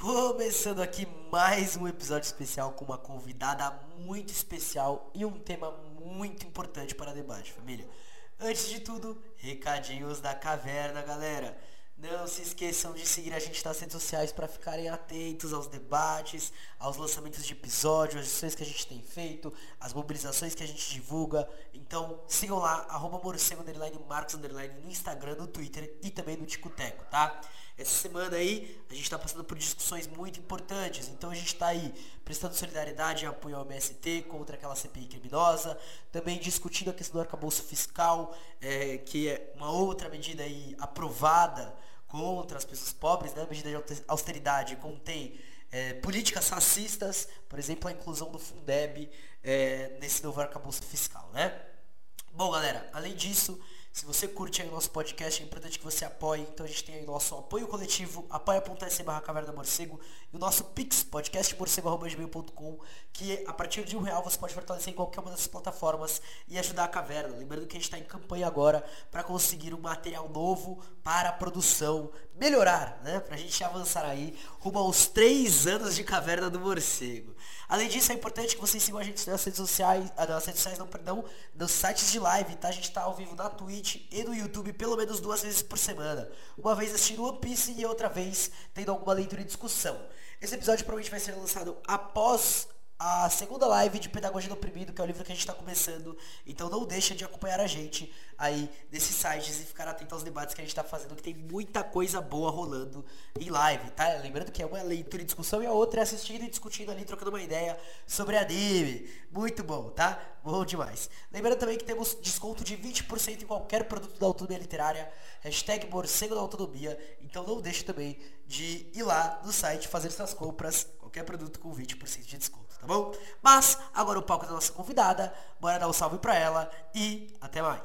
Começando aqui mais um episódio especial com uma convidada muito especial e um tema muito importante para debate, família. Antes de tudo, recadinhos da caverna, galera. Não se esqueçam de seguir a gente nas redes sociais para ficarem atentos aos debates, aos lançamentos de episódios, as edições que a gente tem feito, as mobilizações que a gente divulga. Então sigam lá, arroba morcego, marcos, no Instagram, no Twitter e também no Ticoteco, tá? Essa semana aí a gente está passando por discussões muito importantes, então a gente está aí prestando solidariedade e apoio ao MST contra aquela CPI criminosa, também discutindo a questão do arcabouço fiscal, é, que é uma outra medida aí aprovada contra as pessoas pobres, né? medida de austeridade contém é, políticas racistas, por exemplo, a inclusão do Fundeb é, nesse novo arcabouço fiscal, né? Bom, galera, além disso, se você curte aí o nosso podcast, é importante que você apoie. Então a gente tem aí nosso apoio coletivo, apoia.se barra caverna morcego, e o nosso Pix, podcastmorcego.com, que a partir de um real você pode fortalecer em qualquer uma dessas plataformas e ajudar a caverna. Lembrando que a gente está em campanha agora para conseguir um material novo para a produção melhorar, né? Pra gente avançar aí rumo aos três anos de Caverna do Morcego. Além disso, é importante que vocês sigam a gente nas redes sociais, ah, nas redes sociais, não, perdão, nos sites de live, tá? A gente tá ao vivo na Twitch e no YouTube pelo menos duas vezes por semana. Uma vez assistindo One Piece e outra vez tendo alguma leitura e discussão. Esse episódio provavelmente vai ser lançado após a segunda live de Pedagogia do Oprimido, que é o livro que a gente está começando. Então não deixa de acompanhar a gente aí nesses sites e ficar atento aos debates que a gente está fazendo, que tem muita coisa boa rolando em live, tá? Lembrando que é uma leitura e discussão e a outra é assistindo e discutindo ali, trocando uma ideia sobre anime. Muito bom, tá? Bom demais. Lembrando também que temos desconto de 20% em qualquer produto da autonomia literária. Hashtag morcego da autonomia. Então não deixe também de ir lá no site fazer suas compras, qualquer produto com 20% de desconto tá bom? Mas agora o palco da nossa convidada, bora dar um salve pra ela e até mais.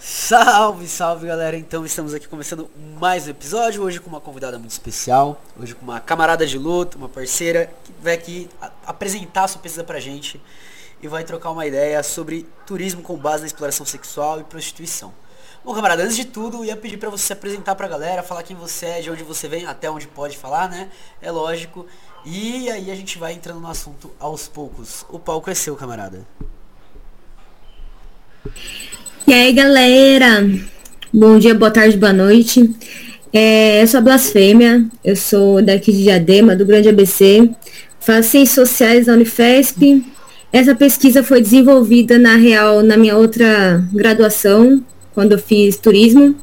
Salve, salve galera! Então estamos aqui começando mais um episódio, hoje com uma convidada muito especial, hoje com uma camarada de luta, uma parceira que vai aqui apresentar a sua pesquisa pra gente e vai trocar uma ideia sobre turismo com base na exploração sexual e prostituição. Bom, camarada, antes de tudo, eu ia pedir para você se apresentar pra galera, falar quem você é, de onde você vem, até onde pode falar, né? É lógico. E aí a gente vai entrando no assunto aos poucos. O palco é seu, camarada. E aí, galera? Bom dia, boa tarde, boa noite. É, eu sou a Blasfêmia, eu sou daqui de Diadema, do Grande ABC. Faço Ciências Sociais da Unifesp. Essa pesquisa foi desenvolvida, na real, na minha outra graduação, quando eu fiz turismo.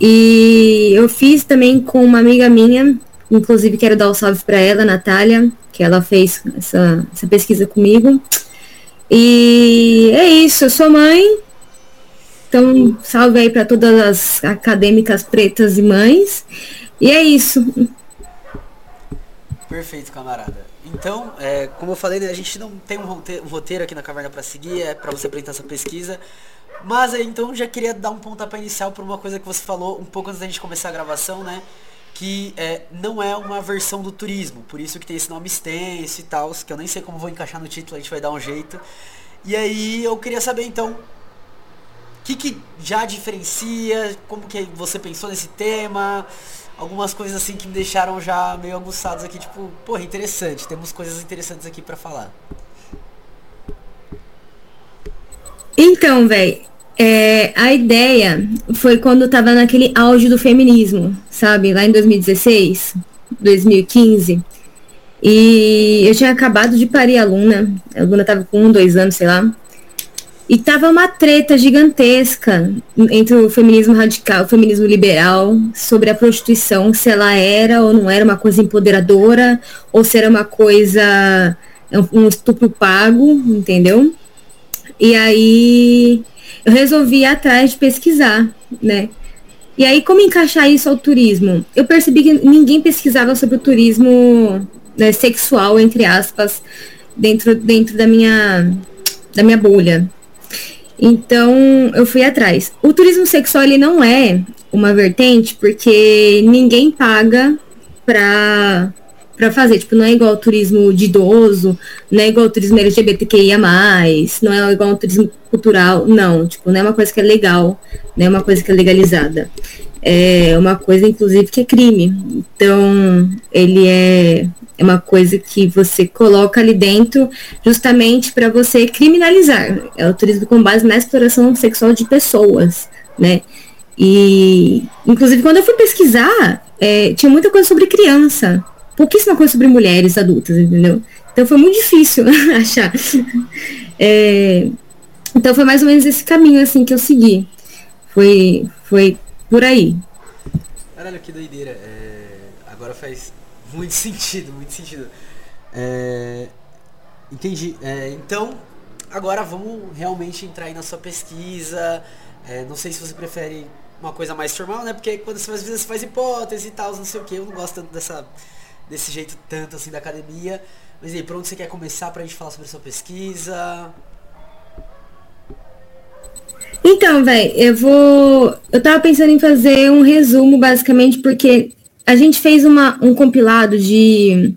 E eu fiz também com uma amiga minha, inclusive quero dar um salve para ela, Natália, que ela fez essa, essa pesquisa comigo. E é isso, eu sou mãe. Então, salve aí para todas as acadêmicas pretas e mães. E é isso. Perfeito, camarada. Então, é, como eu falei, né, a gente não tem um roteiro aqui na caverna para seguir, é para você apresentar essa pesquisa. Mas então já queria dar um pontapé inicial para uma coisa que você falou um pouco antes da gente começar a gravação, né? Que é, não é uma versão do turismo, por isso que tem esse nome extenso e tal, que eu nem sei como vou encaixar no título, a gente vai dar um jeito. E aí eu queria saber então, o que, que já diferencia, como que você pensou nesse tema, algumas coisas assim que me deixaram já meio aguçados aqui, tipo, porra, interessante, temos coisas interessantes aqui para falar. Então, velho, é, a ideia foi quando tava naquele auge do feminismo, sabe? Lá em 2016, 2015. E eu tinha acabado de parir a Luna. A Luna tava com um, dois anos, sei lá. E tava uma treta gigantesca entre o feminismo radical, o feminismo liberal, sobre a prostituição, se ela era ou não era uma coisa empoderadora, ou se era uma coisa, um estupro pago, entendeu? E aí eu resolvi ir atrás de pesquisar, né? E aí, como encaixar isso ao turismo? Eu percebi que ninguém pesquisava sobre o turismo né, sexual, entre aspas, dentro, dentro da, minha, da minha bolha. Então, eu fui atrás. O turismo sexual, ele não é uma vertente, porque ninguém paga para para fazer. Tipo, não é igual ao turismo de idoso, não é igual ao turismo LGBTQIA, não é igual ao turismo cultural, não. Tipo, não é uma coisa que é legal, não é uma coisa que é legalizada. É uma coisa, inclusive, que é crime. Então, ele é, é uma coisa que você coloca ali dentro justamente para você criminalizar. É o turismo com base na exploração sexual de pessoas, né? E, inclusive, quando eu fui pesquisar, é, tinha muita coisa sobre criança pouquíssima coisa sobre mulheres adultas, entendeu? Então foi muito difícil achar. É, então foi mais ou menos esse caminho assim que eu segui. Foi, foi por aí. Caralho, que doideira. É, agora faz muito sentido, muito sentido. É, entendi. É, então, agora vamos realmente entrar aí na sua pesquisa. É, não sei se você prefere uma coisa mais formal, né? Porque quando você faz, você faz hipótese e tal, não sei o que, eu não gosto tanto dessa desse jeito tanto assim da academia. Mas aí, por onde você quer começar pra gente falar sobre a sua pesquisa? Então, velho, eu vou. Eu tava pensando em fazer um resumo, basicamente, porque a gente fez uma, um compilado de.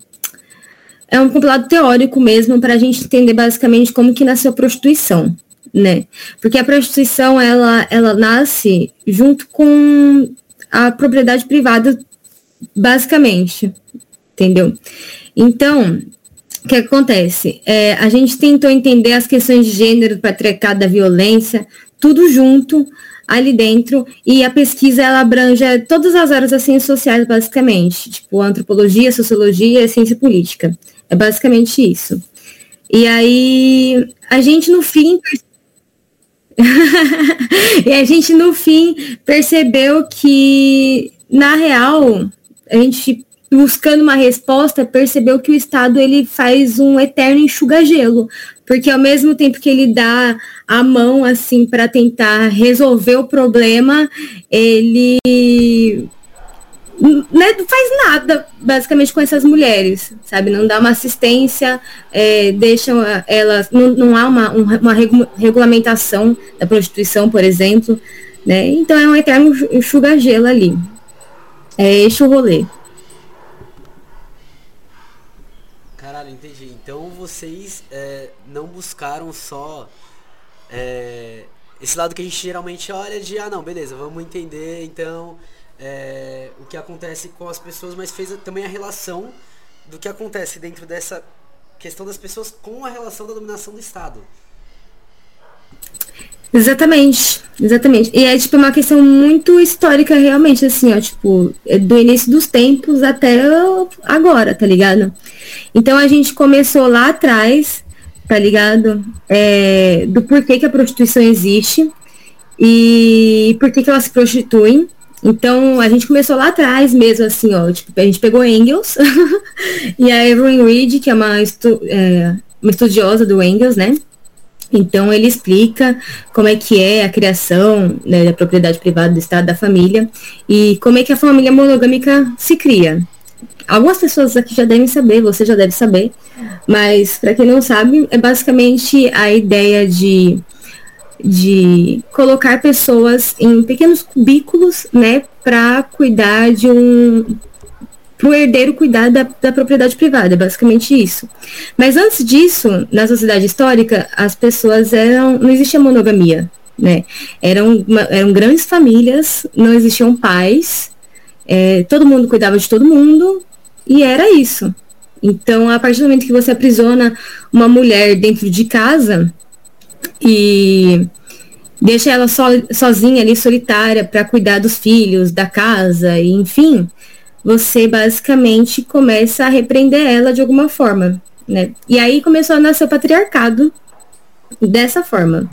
É um compilado teórico mesmo, para a gente entender basicamente como que nasceu a prostituição, né? Porque a prostituição, ela, ela nasce junto com a propriedade privada, basicamente, entendeu? Então, o que acontece? É, a gente tentou entender as questões de gênero, do patriarcado, da violência, tudo junto ali dentro, e a pesquisa ela abrange todas as áreas das ciências sociais, basicamente, tipo antropologia, sociologia ciência política. É basicamente isso. E aí, a gente no fim. e a gente no fim percebeu que, na real, a gente buscando uma resposta, percebeu que o Estado ele faz um eterno enxuga-gelo, porque ao mesmo tempo que ele dá a mão assim para tentar resolver o problema, ele né, faz nada basicamente com essas mulheres, sabe? Não dá uma assistência, é, deixa elas, não, não há uma, uma regulamentação da prostituição, por exemplo, né? Então é um eterno enxuga-gelo ali. É este o rolê. Caralho, entendi. Então vocês é, não buscaram só é, esse lado que a gente geralmente olha de, ah não, beleza, vamos entender então é, o que acontece com as pessoas, mas fez também a relação do que acontece dentro dessa questão das pessoas com a relação da dominação do Estado. Exatamente, exatamente. E é tipo uma questão muito histórica realmente, assim, ó, tipo, é do início dos tempos até agora, tá ligado? Então a gente começou lá atrás, tá ligado? É, do porquê que a prostituição existe e por que, que elas se prostituem. Então a gente começou lá atrás mesmo, assim, ó, tipo, a gente pegou Engels e a Evelyn Reed, que é uma, estu é, uma estudiosa do Engels, né? Então ele explica como é que é a criação né, da propriedade privada do Estado da família e como é que a família monogâmica se cria. Algumas pessoas aqui já devem saber, você já deve saber, mas para quem não sabe, é basicamente a ideia de, de colocar pessoas em pequenos cubículos, né, para cuidar de um para o herdeiro cuidar da, da, propriedade privada, é basicamente isso. Mas antes disso, na sociedade histórica, as pessoas eram. não existia monogamia, né? Eram, uma, eram grandes famílias, não existiam pais, é, todo mundo cuidava de todo mundo, e era isso. Então, a partir do momento que você aprisiona uma mulher dentro de casa e deixa ela so, sozinha ali, solitária, para cuidar dos filhos, da casa, e, enfim, você basicamente começa a repreender ela de alguma forma, né? E aí começou a nascer o patriarcado dessa forma.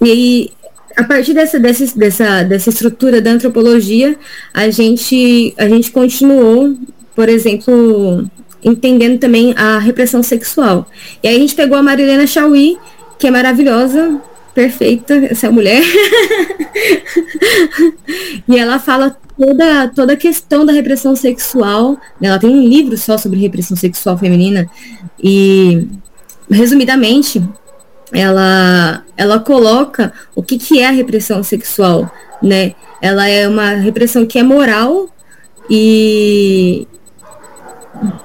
E a partir dessa, dessa, dessa, dessa estrutura da antropologia, a gente, a gente continuou, por exemplo, entendendo também a repressão sexual. E aí a gente pegou a Marilena Chauí, que é maravilhosa, perfeita, essa mulher. e ela fala toda, toda a questão da repressão sexual. Ela tem um livro só sobre repressão sexual feminina. E, resumidamente, ela, ela coloca o que, que é a repressão sexual. Né? Ela é uma repressão que é moral e,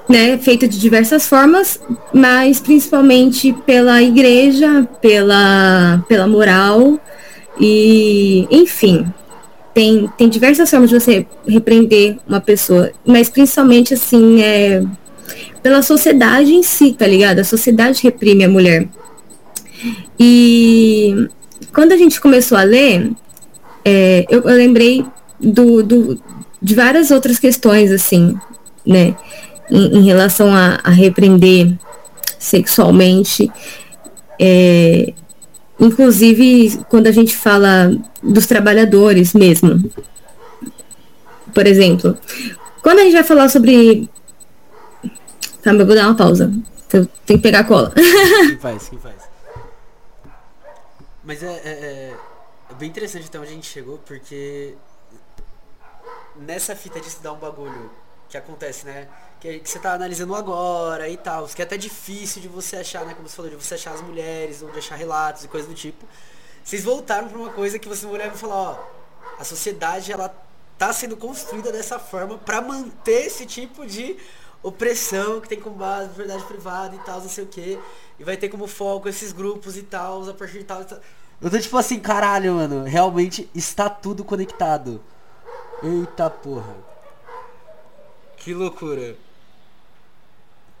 né, feita de diversas formas, mas principalmente pela igreja, pela, pela moral e, enfim, tem, tem diversas formas de você repreender uma pessoa, mas principalmente assim é pela sociedade em si, tá ligado? A sociedade reprime a mulher. E quando a gente começou a ler, é, eu, eu, lembrei do, do, de várias outras questões, assim, né? Em, em relação a, a, repreender sexualmente. É, inclusive, quando a gente fala dos trabalhadores mesmo. Por exemplo, quando a gente vai falar sobre. Tá, eu vou dar uma pausa. Eu tenho que pegar a cola. Quem faz, quem faz. Mas é, é, é, bem interessante onde a gente chegou, porque nessa fita de estudar um bagulho que acontece, né? Que, que, você tá analisando agora e tal, que é até difícil de você achar, né? Como você falou, de você achar as mulheres, ou de achar relatos e coisas do tipo. Vocês voltaram pra uma coisa que você olhar e falar, ó, a sociedade ela tá sendo construída dessa forma para manter esse tipo de opressão que tem como base verdade privada e tal, não sei o que. E vai ter como foco esses grupos e tal, a partir de tal, tal. Eu tô tipo assim, caralho, mano, realmente está tudo conectado. Eita porra. Que loucura.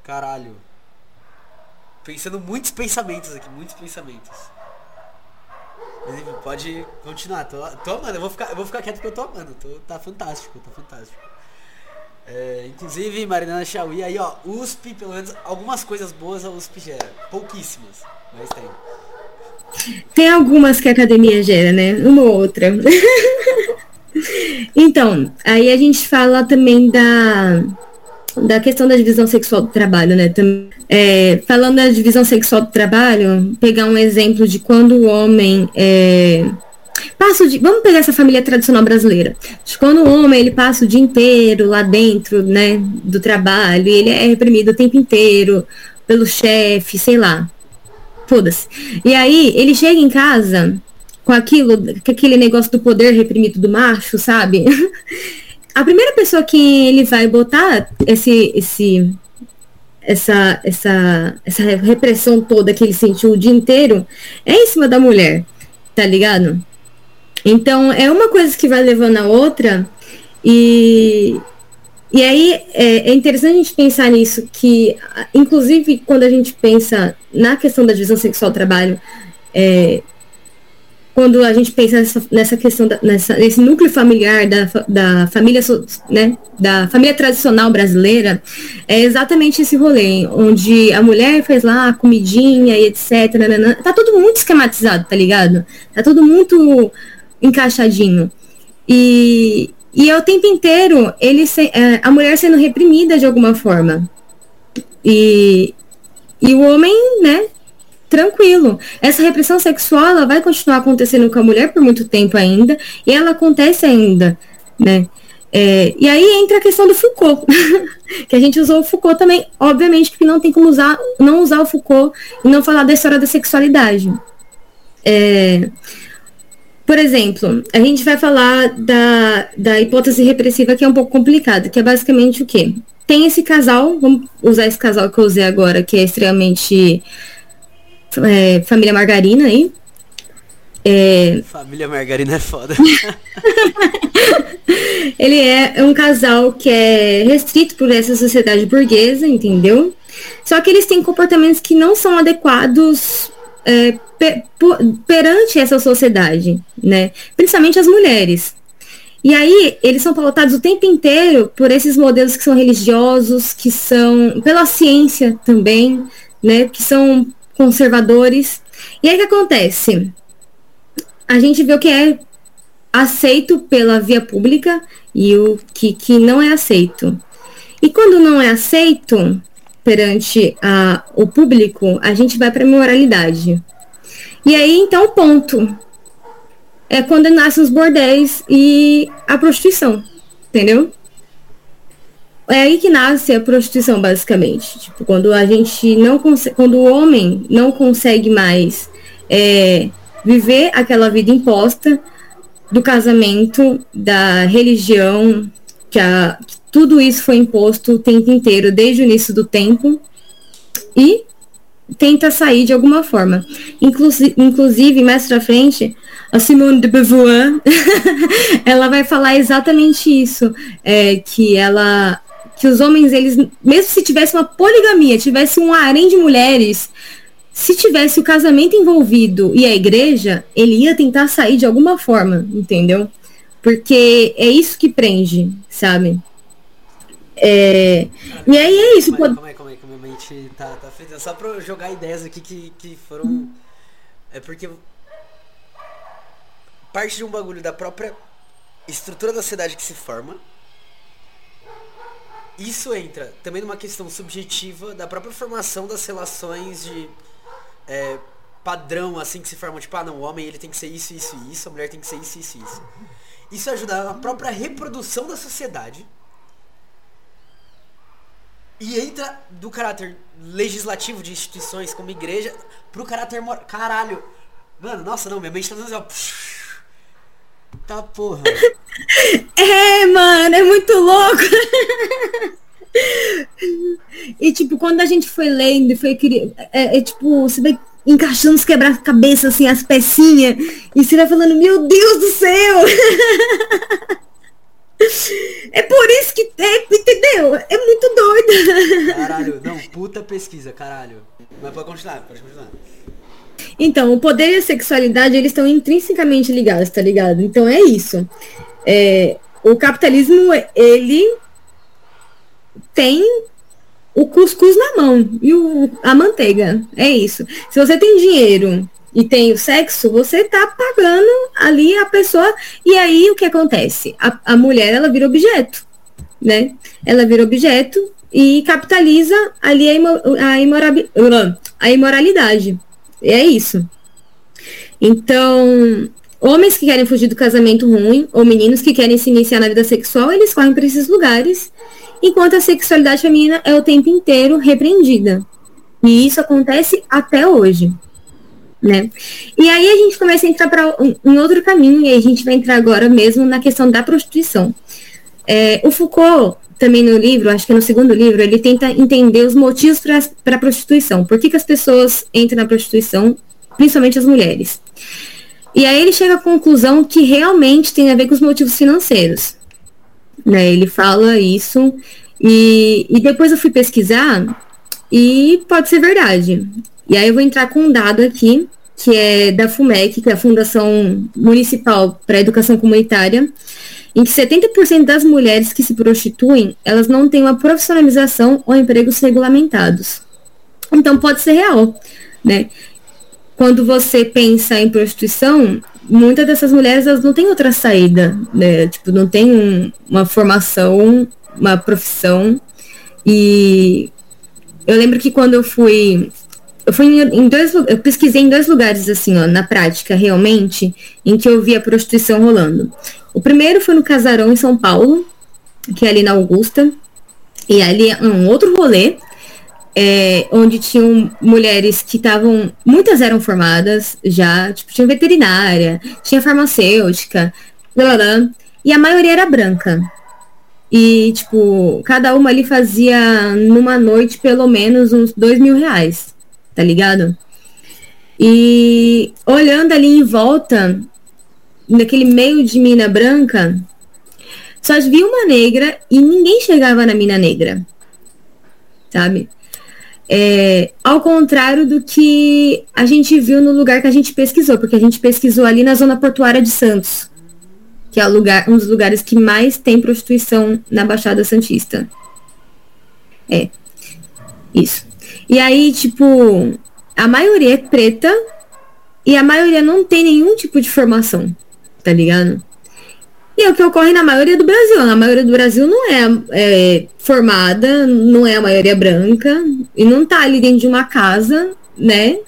Caralho. Pensando muitos pensamentos aqui, muitos pensamentos. Mas enfim, pode continuar. Tô, tô amando, eu vou ficar, eu vou ficar quieto porque eu tô amando. Tô, tá fantástico, tá fantástico. É, inclusive, Marinana Chauí, aí ó, USP, pelo menos algumas coisas boas a USP gera. Pouquíssimas, mas tem. Tem algumas que a academia gera, né? Uma ou outra. então, aí a gente fala também da, da questão da divisão sexual do trabalho, né? É, falando da divisão sexual do trabalho, pegar um exemplo de quando o homem é, Passa de, vamos pegar essa família tradicional brasileira. Quando o homem ele passa o dia inteiro lá dentro, né, do trabalho, ele é reprimido o tempo inteiro pelo chefe, sei lá. Foda-se. E aí ele chega em casa com aquilo, com aquele negócio do poder reprimido do macho, sabe? A primeira pessoa que ele vai botar esse esse essa, essa, essa repressão toda que ele sentiu o dia inteiro é em cima da mulher, tá ligado? Então, é uma coisa que vai levando a outra, e, e aí é, é, interessante a gente pensar nisso, que, inclusive, quando a gente pensa na questão da divisão sexual do trabalho, é, quando a gente pensa nessa, nessa questão, da, nessa, nesse núcleo familiar da, da família, né, da família tradicional brasileira, é exatamente esse rolê, onde a mulher fez lá a comidinha e etc. Nanana, tá tudo muito esquematizado, tá ligado? Tá tudo muito encaixadinho. E, e é o tempo inteiro ele se, é, a mulher sendo reprimida de alguma forma. E, e o homem, né, tranquilo. Essa repressão sexual ela vai continuar acontecendo com a mulher por muito tempo ainda, e ela acontece ainda, né? É, e aí entra a questão do Foucault, que a gente usou o Foucault também, obviamente, porque não tem como usar, não usar o Foucault e não falar da história da sexualidade. É, por exemplo, a gente vai falar da, da hipótese repressiva que é um pouco complicada, que é basicamente o quê? Tem esse casal, vamos usar esse casal que eu usei agora, que é extremamente é, família margarina aí. É... Família margarina é foda. Ele é um casal que é restrito por essa sociedade burguesa, entendeu? Só que eles têm comportamentos que não são adequados é, perante essa sociedade, né? Principalmente as mulheres. E aí, eles são pautados o tempo inteiro por esses modelos que são religiosos, que são pela ciência também, né? Que são conservadores. E aí o que acontece? A gente vê o que é aceito pela via pública e o que, que não é aceito. E quando não é aceito perante a, o público, a gente vai para a moralidade. E aí, então, ponto. É quando nascem os bordéis e a prostituição, entendeu? É aí que nasce a prostituição, basicamente. Tipo, quando a gente não consegue, quando o homem não consegue mais é, viver aquela vida imposta do casamento, da religião que, a, tudo isso foi imposto o tempo inteiro, desde o início do tempo, e tenta sair de alguma forma. Inclusive, inclusive mais pra frente, a Simone de Beauvoir, ela vai falar exatamente isso, é, que ela que os homens, eles, mesmo se tivesse uma poligamia, tivesse um harém de mulheres, se tivesse o casamento envolvido e a igreja, ele ia tentar sair de alguma forma, entendeu? Porque é isso que prende, sabe? É... E aí é isso. Calma aí, calma aí, calma aí, que minha mente tá, tá feita. Só pra eu jogar ideias aqui que, que foram. É porque. Parte de um bagulho da própria estrutura da sociedade que se forma isso entra também numa questão subjetiva da própria formação das relações de é, padrão, assim, que se formam, tipo, ah, não, o homem ele tem que ser isso, isso e isso, a mulher tem que ser isso, isso e isso. Isso ajuda na própria reprodução da sociedade. E entra do caráter legislativo de instituições como igreja pro caráter moral. Caralho. Mano, nossa, não, minha mente tá dando assim, Tá porra. É, mano, é muito louco. E tipo, quando a gente foi lendo e foi é, é, tipo, você vai encaixando os quebra-cabeça, assim, as pecinhas, e você vai falando, meu Deus do céu! É por isso que é, entendeu? É muito doido. Caralho, não, puta pesquisa, caralho. Mas pode continuar, pode continuar. Então, o poder e a sexualidade, eles estão intrinsecamente ligados, tá ligado? Então é isso. É, o capitalismo, ele tem o cuscuz na mão e o, a manteiga. É isso. Se você tem dinheiro e tem o sexo, você tá pagando ali a pessoa. E aí o que acontece? A, a mulher, ela vira objeto, né? Ela vira objeto e capitaliza ali a, imo, a, a imoralidade. É isso. Então, homens que querem fugir do casamento ruim, ou meninos que querem se iniciar na vida sexual, eles correm para esses lugares, enquanto a sexualidade feminina é o tempo inteiro repreendida. E isso acontece até hoje. Né? E aí a gente começa a entrar para um, outro caminho, e a gente vai entrar agora mesmo na questão da prostituição. É, o Foucault, também no livro, acho que no segundo livro, ele tenta entender os motivos para a prostituição. Por que, que as pessoas entram na prostituição, principalmente as mulheres. E aí ele chega à conclusão que realmente tem a ver com os motivos financeiros. Né? Ele fala isso. E, e depois eu fui pesquisar e pode ser verdade. E aí eu vou entrar com um dado aqui, que é da FUMEC, que é a Fundação Municipal para a Educação Comunitária, em que 70% das mulheres que se prostituem, elas não têm uma profissionalização ou empregos regulamentados. Então pode ser real, né? Quando você pensa em prostituição, muitas dessas mulheres elas não têm outra saída, né? Tipo, não tem um, uma formação, uma profissão. E eu lembro que quando eu fui eu fui em dois eu pesquisei em dois lugares assim, ó, na prática, realmente, em que eu vi a prostituição rolando. O primeiro foi no Casarão, em São Paulo, que é ali na Augusta. E ali é um outro rolê, é, onde tinham mulheres que estavam. Muitas eram formadas já, tipo, tinha veterinária, tinha farmacêutica, blá, blá, e a maioria era branca. E, tipo, cada uma ali fazia numa noite pelo menos uns dois mil reais, tá ligado? E olhando ali em volta, naquele meio de mina branca, só via uma negra e ninguém chegava na mina negra. Sabe? É, ao contrário do que a gente viu no lugar que a gente pesquisou, porque a gente pesquisou ali na zona portuária de Santos, que é lugar, um dos lugares que mais tem prostituição na Baixada Santista. É, isso. E aí, tipo, a maioria é preta e a maioria não tem nenhum tipo de formação tá ligado? E é o que ocorre na maioria do Brasil. Na maioria do Brasil não é, é, formada, não é a maioria branca, e não tá ali dentro de uma casa, né?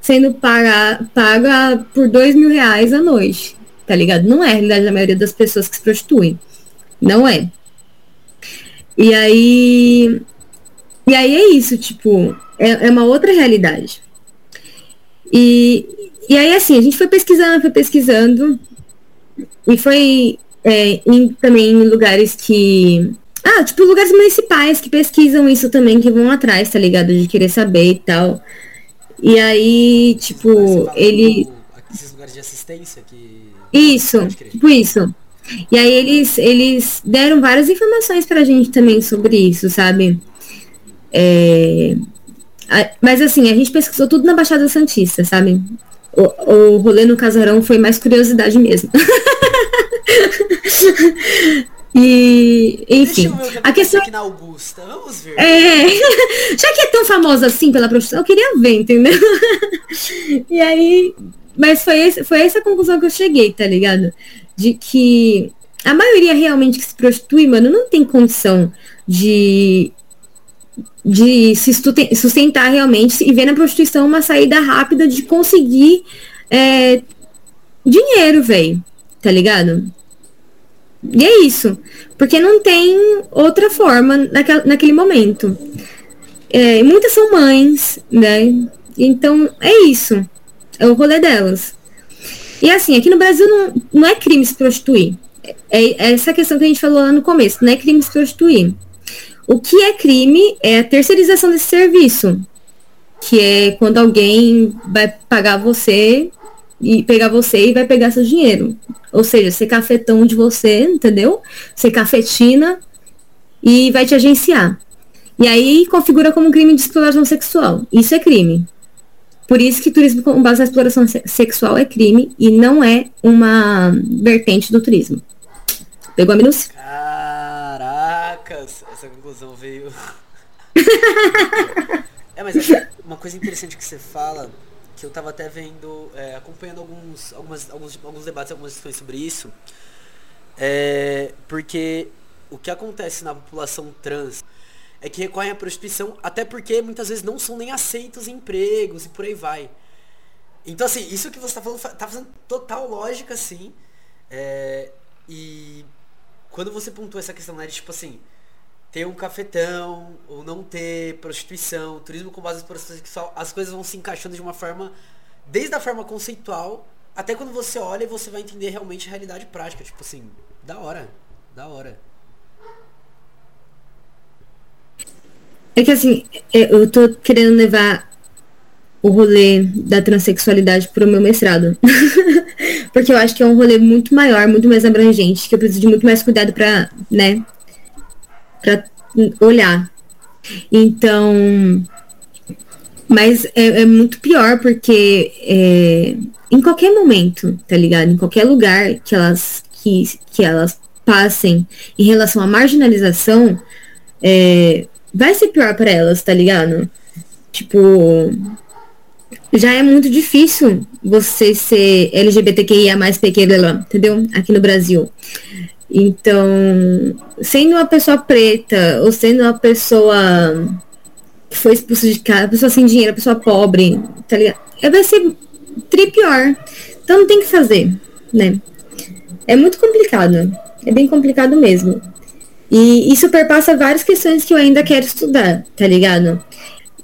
Sendo paga, paga por dois mil reais a noite. Tá ligado? Não é a realidade da maioria das pessoas que se prostituem. Não é. E aí. E aí é isso, tipo, é, é uma outra realidade. E, e aí, assim, a gente foi pesquisando, foi pesquisando, e foi é, em, também em lugares que Ah, tipo, lugares municipais que pesquisam isso também, que vão atrás, tá ligado? De querer saber e tal. E aí, tipo, ele. Do, esses lugares de assistência que. Isso, tipo isso. E aí eles, eles deram várias informações pra gente também sobre isso, sabe? É... Mas assim, a gente pesquisou tudo na Baixada Santista, sabe? O, o rolê no casarão foi mais curiosidade mesmo. E, enfim, a questão aqui na Augusta, vamos ver. É, já que é tão famosa assim pela prostituição, eu queria ver, entendeu? E aí, mas foi, esse, foi essa conclusão que eu cheguei, tá ligado? De que a maioria realmente que se prostitui, mano, não tem condição de de se sustentar realmente e ver na prostituição uma saída rápida de conseguir é, dinheiro, velho. Tá ligado? E é isso. Porque não tem outra forma naquele, momento. É, muitas são mães, né? Então é isso. É o rolê delas. E assim, aqui no Brasil não, não é crime se prostituir. É, é essa questão que a gente falou lá no começo. Não é crime se prostituir. O que é crime é a terceirização desse serviço. Que é quando alguém vai pagar você e pegar você e vai pegar seu dinheiro. Ou seja, ser cafetão de você, entendeu? Ser cafetina e vai te agenciar. E aí configura como crime de exploração sexual. Isso é crime. Por isso que turismo com base na exploração sexual é crime e não é uma vertente do turismo. Pegou a minúcia? Essa conclusão veio. é, mas é uma coisa interessante que você fala que eu estava até vendo, é, acompanhando alguns, algumas, alguns, alguns debates, algumas discussões sobre isso, é, porque o que acontece na população trans é que recorrem à prostituição, até porque muitas vezes não são nem aceitos em empregos e por aí vai. Então, assim, isso que você está falando tá fazendo total lógica, assim. É, e quando você pontuou essa questão, né, de tipo assim, ter um cafetão ou não ter prostituição, turismo com base em prostituição sexual, as coisas vão se encaixando de uma forma, desde a forma conceitual, até quando você olha e você vai entender realmente a realidade prática. Tipo assim, da hora, da hora. É que assim, é, eu tô querendo levar o rolê da transexualidade pro meu mestrado. Porque eu acho que é um rolê muito maior, muito mais abrangente, que eu preciso de muito mais cuidado pra, né, para olhar. Então, mas é, é muito pior porque é, em qualquer momento, tá ligado? Em qualquer lugar que elas que, que elas passem em relação à marginalização, é, vai ser pior para elas, tá ligado? Tipo, já é muito difícil você ser LGBTQIA mais pequena, entendeu? Aqui no Brasil. Então, sendo uma pessoa preta ou sendo uma pessoa que foi expulsa de casa, pessoa sem dinheiro, pessoa pobre, tá ligado? É, vai ser tri pior. Então não tem que fazer, né? É muito complicado. É bem complicado mesmo. E isso perpassa várias questões que eu ainda quero estudar, tá ligado?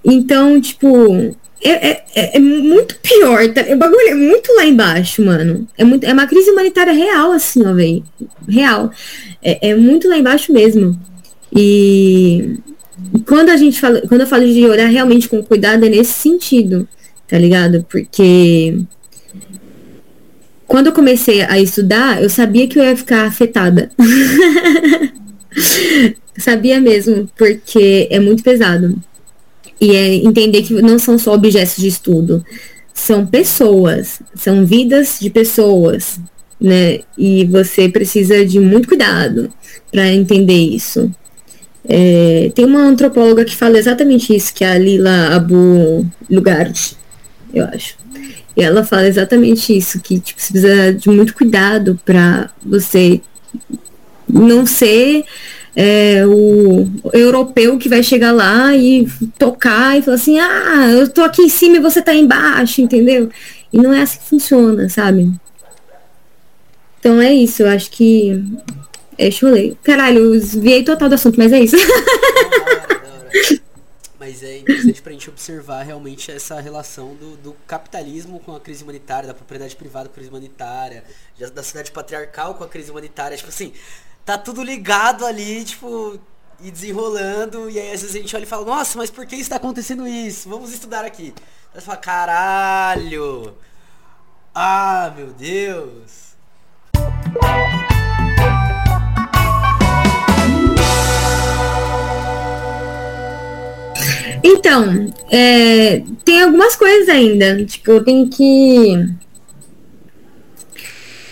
Então, tipo, é, é, é, é, muito pior, tá? O bagulho é muito lá embaixo, mano. É, muito, é uma crise humanitária real, assim, ó, velho. Real. É, é muito lá embaixo mesmo. E quando a gente fala, quando eu falo de olhar realmente com cuidado, é nesse sentido, tá ligado? Porque quando eu comecei a estudar, eu sabia que eu ia ficar afetada. sabia mesmo, porque é muito pesado. E é entender que não são só objetos de estudo, são pessoas, são vidas de pessoas, né? E você precisa de muito cuidado para entender isso. É, tem uma antropóloga que fala exatamente isso, que é a Lila Abu Lugard, eu acho. E ela fala exatamente isso, que tipo, você precisa de muito cuidado para você não ser é, o europeu que vai chegar lá e tocar e falar assim, ah, eu tô aqui em cima e você tá embaixo, entendeu? E não é assim que funciona, sabe? Então é isso, eu acho que é chulei. Caralho, eu total do assunto, mas é isso. Mas é interessante pra gente observar realmente essa relação do, do, capitalismo com a crise humanitária, da propriedade privada com a crise humanitária, da cidade patriarcal com a crise humanitária. Tipo assim, tá tudo ligado ali, tipo, e desenrolando, e aí às vezes a gente olha e fala, nossa, mas por que está acontecendo isso? Vamos estudar aqui. Aí você fala, caralho! Ah, meu Deus! Então, é, tem algumas coisas ainda. Tipo, tenho que.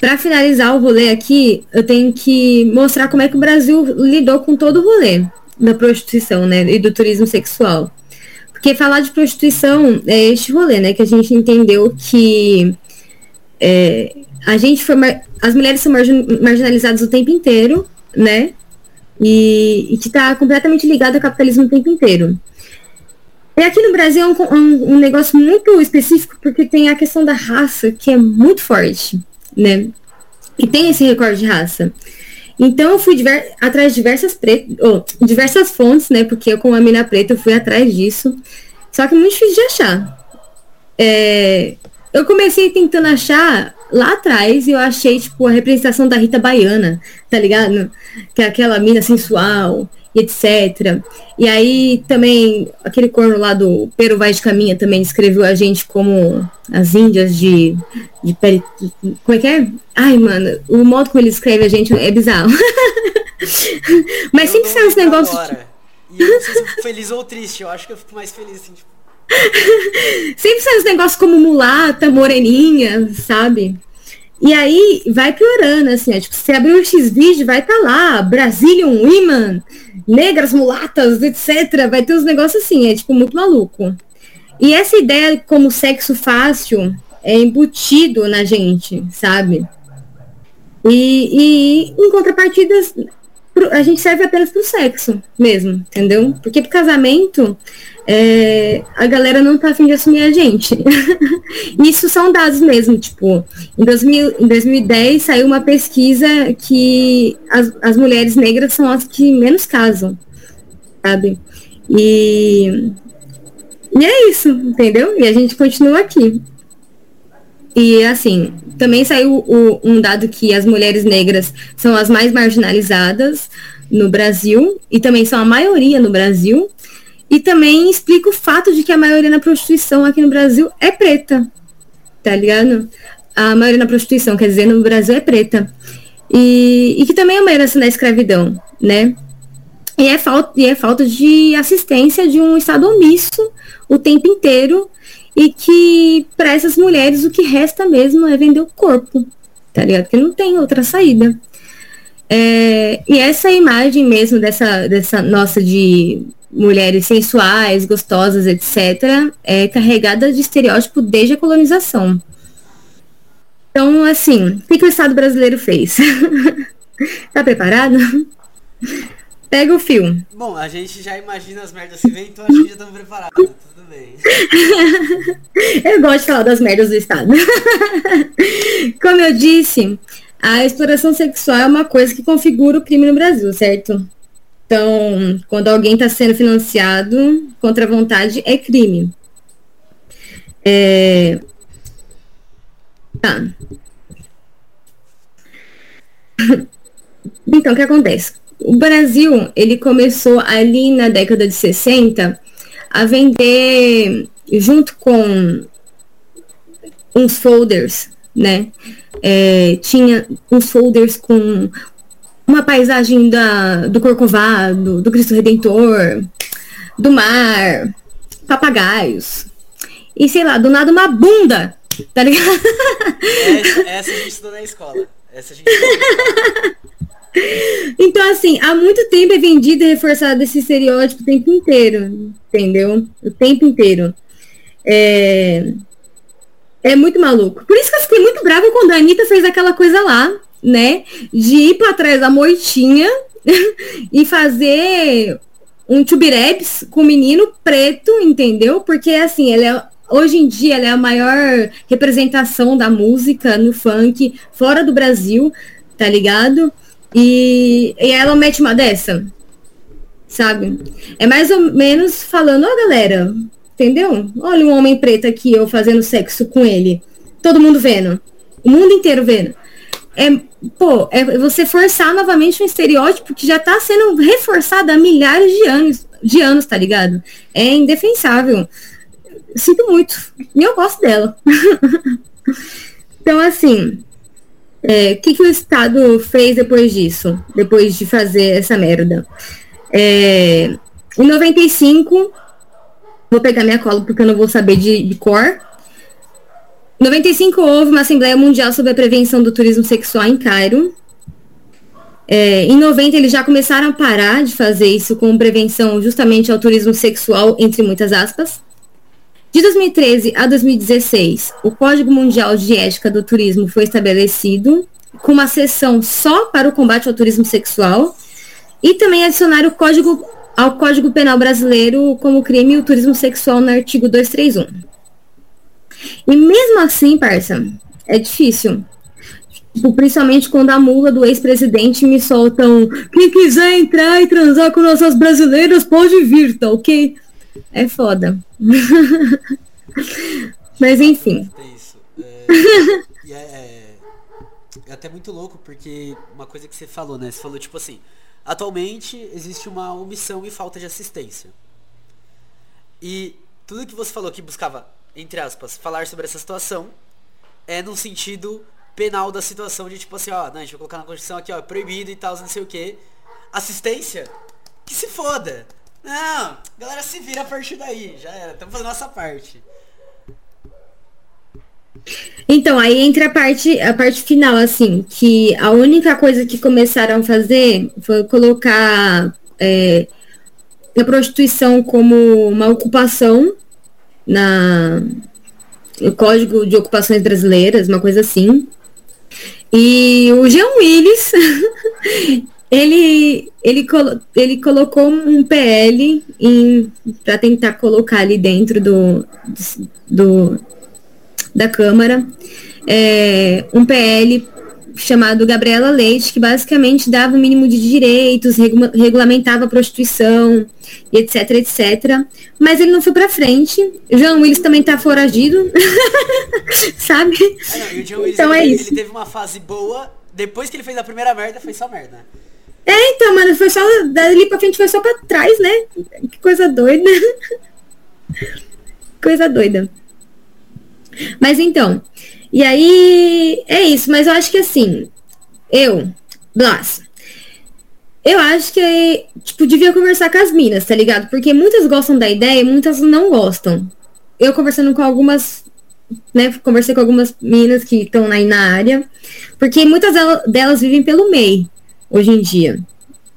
Para finalizar o rolê aqui, eu tenho que mostrar como é que o Brasil lidou com todo o rolê da prostituição, né? E do turismo sexual. Porque falar de prostituição é este rolê, né? Que a gente entendeu que é, a gente foi. As mulheres são marginalizadas o tempo inteiro, né? E, e que está completamente ligado ao capitalismo o tempo inteiro. E aqui no Brasil é um, um, um, negócio muito específico, porque tem a questão da raça, que é muito forte, né? E tem esse recorde de raça. Então eu fui diver, atrás de diversas, oh, diversas fontes, né? Porque eu, como a mina preta, eu fui atrás disso. Só que é muito difícil de achar. É, eu comecei tentando achar lá atrás e eu achei, tipo, a representação da Rita Baiana, tá ligado? Que é aquela mina sensual e etc. E aí também aquele corno lá do Pero Vai de Caminha também descreveu a gente como as índias de, de peri... Como é que é? Ai, mano, o modo como ele escreve a gente é bizarro. Mas sempre são os negócios. Agora. E eu não sei se eu fico feliz ou triste, eu acho que eu fico mais feliz, assim, tipo. sempre são os negócios como mulata, moreninha, sabe? E aí vai piorando, assim, é, tipo, você abrir o X-Video, vai estar tá lá, Brazilian Women, negras, mulatas, etc. Vai ter uns negócios assim, é tipo muito maluco. E essa ideia como sexo fácil é embutido na gente, sabe? E, e em contrapartidas, a gente serve apenas pro sexo mesmo, entendeu? Porque pro casamento, é, a galera não tá afim de assumir a gente. Isso são dados mesmo, tipo, em, 2000, em 2010 saiu uma pesquisa que as, as mulheres negras são as que menos casam, sabe? E, e é isso, entendeu? E a gente continua aqui. E assim, também saiu o, um dado que as mulheres negras são as mais marginalizadas no Brasil e também são a maioria no Brasil. E também explica o fato de que a maioria na prostituição aqui no Brasil é preta. Tá ligado? A maioria na prostituição, quer dizer, no Brasil é preta. E, e que também é uma herança da escravidão, né? E é, falta, e é falta de assistência de um Estado omisso o tempo inteiro e que para essas mulheres o que resta mesmo é vender o corpo, tá ligado? Porque não tem outra saída. É, e essa imagem mesmo dessa, dessa nossa de mulheres sensuais, gostosas, etc., é carregada de estereótipo desde a colonização. Então, assim, o que, que o Estado brasileiro fez? tá preparado? Pega o fio. Bom, a gente já imagina as merdas que vem, então acho que já estamos preparados. Eu gosto de falar das merdas do Estado. Como eu disse, a exploração sexual é uma coisa que configura o crime no Brasil, certo? Então, quando alguém está sendo financiado contra a vontade, é crime. É... Tá. Então, o que acontece? O Brasil, ele começou ali na década de 60 a vender junto com uns folders, né? É, tinha uns folders com uma paisagem da, do Corcovado, do Cristo Redentor, do mar, papagaios. E sei lá, do nada uma bunda, tá ligado? Essa, essa a gente estudou na escola. Essa a gente estudou na escola. Então, assim, há muito tempo é vendido e reforçado esse estereótipo o tempo inteiro, entendeu? O tempo inteiro. É, é muito maluco. Por isso que eu fiquei muito brava quando a Anitta fez aquela coisa lá, né? De ir pra trás da moitinha e fazer um tubireps com o menino preto, entendeu? Porque, assim, ela é hoje em dia ela é a maior representação da música no funk fora do Brasil, tá ligado? E, e ela mete uma dessa, sabe? É mais ou menos falando, ó oh, galera, entendeu? Olha um homem preto aqui, eu fazendo sexo com ele. Todo mundo vendo. O mundo inteiro vendo. é, pô, é você forçar novamente um estereótipo que já tá sendo reforçado há milhares de anos, de anos, tá ligado? É indefensável. Sinto muito. E eu gosto dela. então, assim, o é, que, que o Estado fez depois disso? Depois de fazer essa merda? É, em 95, vou pegar minha cola porque eu não vou saber de, de cor. Em 95 houve uma Assembleia Mundial sobre a Prevenção do Turismo Sexual em Cairo. É, em 90 eles já começaram a parar de fazer isso com prevenção justamente ao turismo sexual, entre muitas aspas. De 2013 a 2016, o Código Mundial de Ética do Turismo foi estabelecido com uma seção só para o combate ao turismo sexual e também adicionar o código ao Código Penal Brasileiro como crime o turismo sexual no artigo 231. E mesmo assim, parça, é difícil. Tipo, principalmente quando a mula do ex-presidente me soltam quem quiser entrar e transar com nossas brasileiras pode vir, tá ok? É foda. Mas enfim. É isso. É, é, é até muito louco, porque uma coisa que você falou, né? Você falou tipo assim, Atualmente existe uma omissão e falta de assistência. E tudo que você falou que buscava, entre aspas, falar sobre essa situação é no sentido penal da situação de tipo assim, ó, não, a gente vai colocar na Constituição aqui, ó, é proibido e tal, não sei o que. Assistência? Que se foda! Não, galera se vira a partir daí, já era, estamos fazendo nossa parte. Então, aí entra a parte, a parte final, assim, que a única coisa que começaram a fazer foi colocar é, a prostituição como uma ocupação na no Código de Ocupações Brasileiras, uma coisa assim. E o Jean Willis, ele, ele, colo, ele colocou um PL para tentar colocar ali dentro do, do, da Câmara, é, um PL chamado Gabriela Leite, que basicamente dava o um mínimo de direitos, regula regulamentava a prostituição, etc, etc. Mas ele não foi pra frente. O João Willis também tá foragido. Sabe? Ah, não, e o John Willis, então ele, é isso. ele teve uma fase boa, depois que ele fez a primeira merda, foi só merda. É, então, mano, foi só. Dali pra frente foi só pra trás, né? Que coisa doida. coisa doida. Mas então, e aí é isso, mas eu acho que assim, eu, Blas, eu acho que, tipo, devia conversar com as minas, tá ligado? Porque muitas gostam da ideia e muitas não gostam. Eu conversando com algumas, né, conversei com algumas minas que estão aí na área, porque muitas delas vivem pelo MEI, hoje em dia.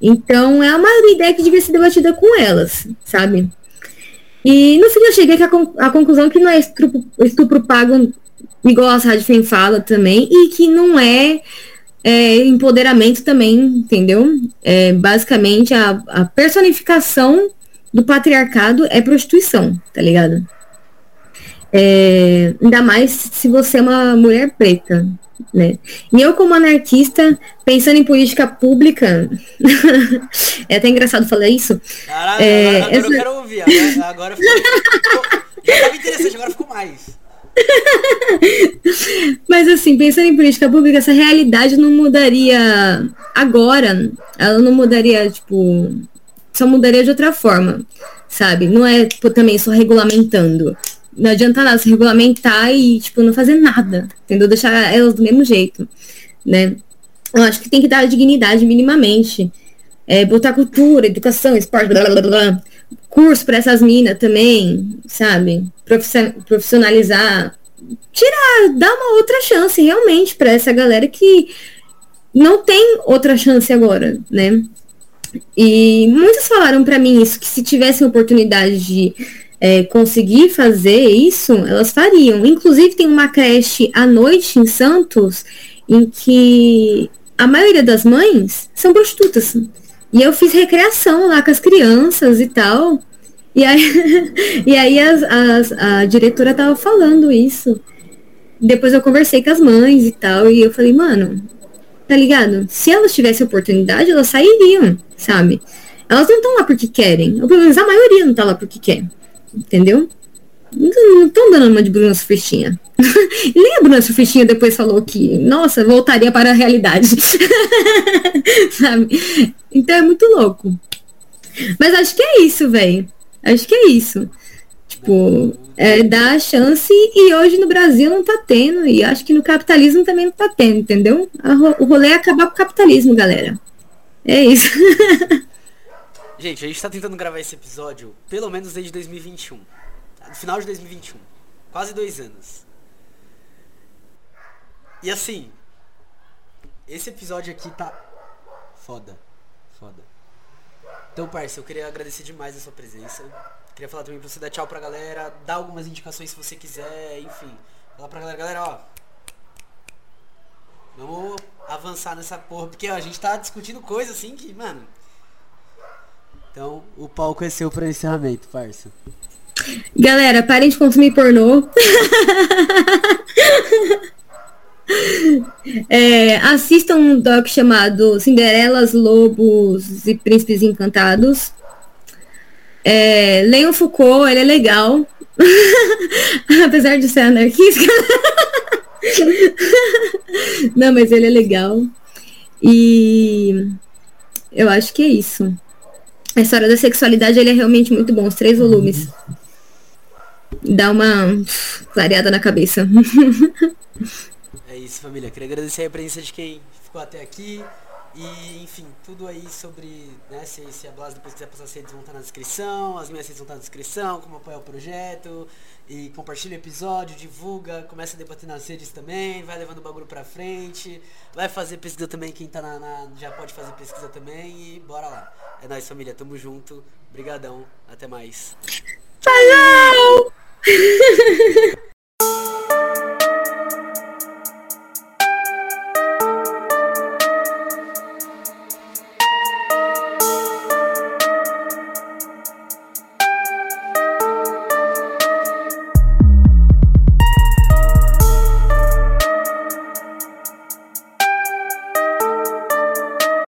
Então, é uma ideia que devia ser debatida com elas, sabe? E no fim eu cheguei à conclusão que não é estupro, estupro pago igual a Rádio fala também, e que não é, é empoderamento também, entendeu? É, basicamente a, a personificação do patriarcado é prostituição, tá ligado? É, ainda mais se você é uma mulher preta, né? E eu, como anarquista, pensando em política pública, é até engraçado falar isso. É, agora, essa... eu quero ouvir. Agora, agora ficou, já tava interessante, agora ficou mais. Mas assim, pensando em política pública, essa realidade não mudaria agora. Ela não mudaria, tipo, só mudaria de outra forma, sabe? Não é tipo, também só regulamentando não adianta nada se regulamentar e, tipo, não fazer nada, entendeu? Deixar elas do mesmo jeito, né? Eu acho que tem que dar dignidade minimamente. É, botar cultura, educação, esporte, blá, blá, blá, curso para essas minas também, sabe? Profissionalizar. Tirar, dar uma outra chance realmente para essa galera que não tem outra chance agora, né? E muitos falaram para mim isso, que se tivessem oportunidade de é, conseguir fazer isso, elas fariam. Inclusive, tem uma creche à noite em Santos em que a maioria das mães são prostitutas. E eu fiz recreação lá com as crianças e tal. E aí, e aí as, as, a diretora tava falando isso. Depois eu conversei com as mães e tal. E eu falei, mano, tá ligado? Se elas tivessem oportunidade, elas sairiam, sabe? Elas não estão lá porque querem. Ou pelo menos a maioria não tá lá porque quer entendeu? Não estão dando uma de Bruna Surfistinha. E nem a Bruna Surfistinha depois falou que, nossa, voltaria para a realidade. Sabe? Então é muito louco. Mas acho que é isso, velho. Acho que é isso. Tipo, é, dar a chance e hoje no Brasil não tá tendo. E acho que no capitalismo também não tá tendo, entendeu? O rolê é acabar com o capitalismo, galera. É isso. Gente, a gente tá tentando gravar esse episódio pelo menos desde 2021. No final de 2021. Quase dois anos. E assim, esse episódio aqui tá foda. Foda. Então, parça, eu queria agradecer demais a sua presença. Queria falar também pra você dar tchau pra galera, dar algumas indicações se você quiser, enfim. Falar pra galera, galera, ó. Vamos avançar nessa porra, porque ó, a gente tá discutindo coisa assim que, mano. Então, o palco é seu para encerramento, parça. Galera, parem de consumir pornô. é, assistam um doc chamado Cinderelas, Lobos e Príncipes Encantados. É, leiam Foucault, ele é legal. Apesar de ser anarquista. Não, mas ele é legal. E eu acho que é isso. A história da sexualidade ele é realmente muito bom, os três volumes. Dá uma clareada na cabeça. é isso, família. Queria agradecer a presença de quem ficou até aqui. E, enfim, tudo aí sobre, né, se, se a Blas depois quiser passar as redes vão estar na descrição, as minhas redes vão estar na descrição, como apoiar o projeto, e compartilha o episódio, divulga, começa a debater nas redes também, vai levando o bagulho pra frente, vai fazer pesquisa também, quem tá na, na já pode fazer pesquisa também, e bora lá. É nóis, família, tamo junto, brigadão, até mais. Falou!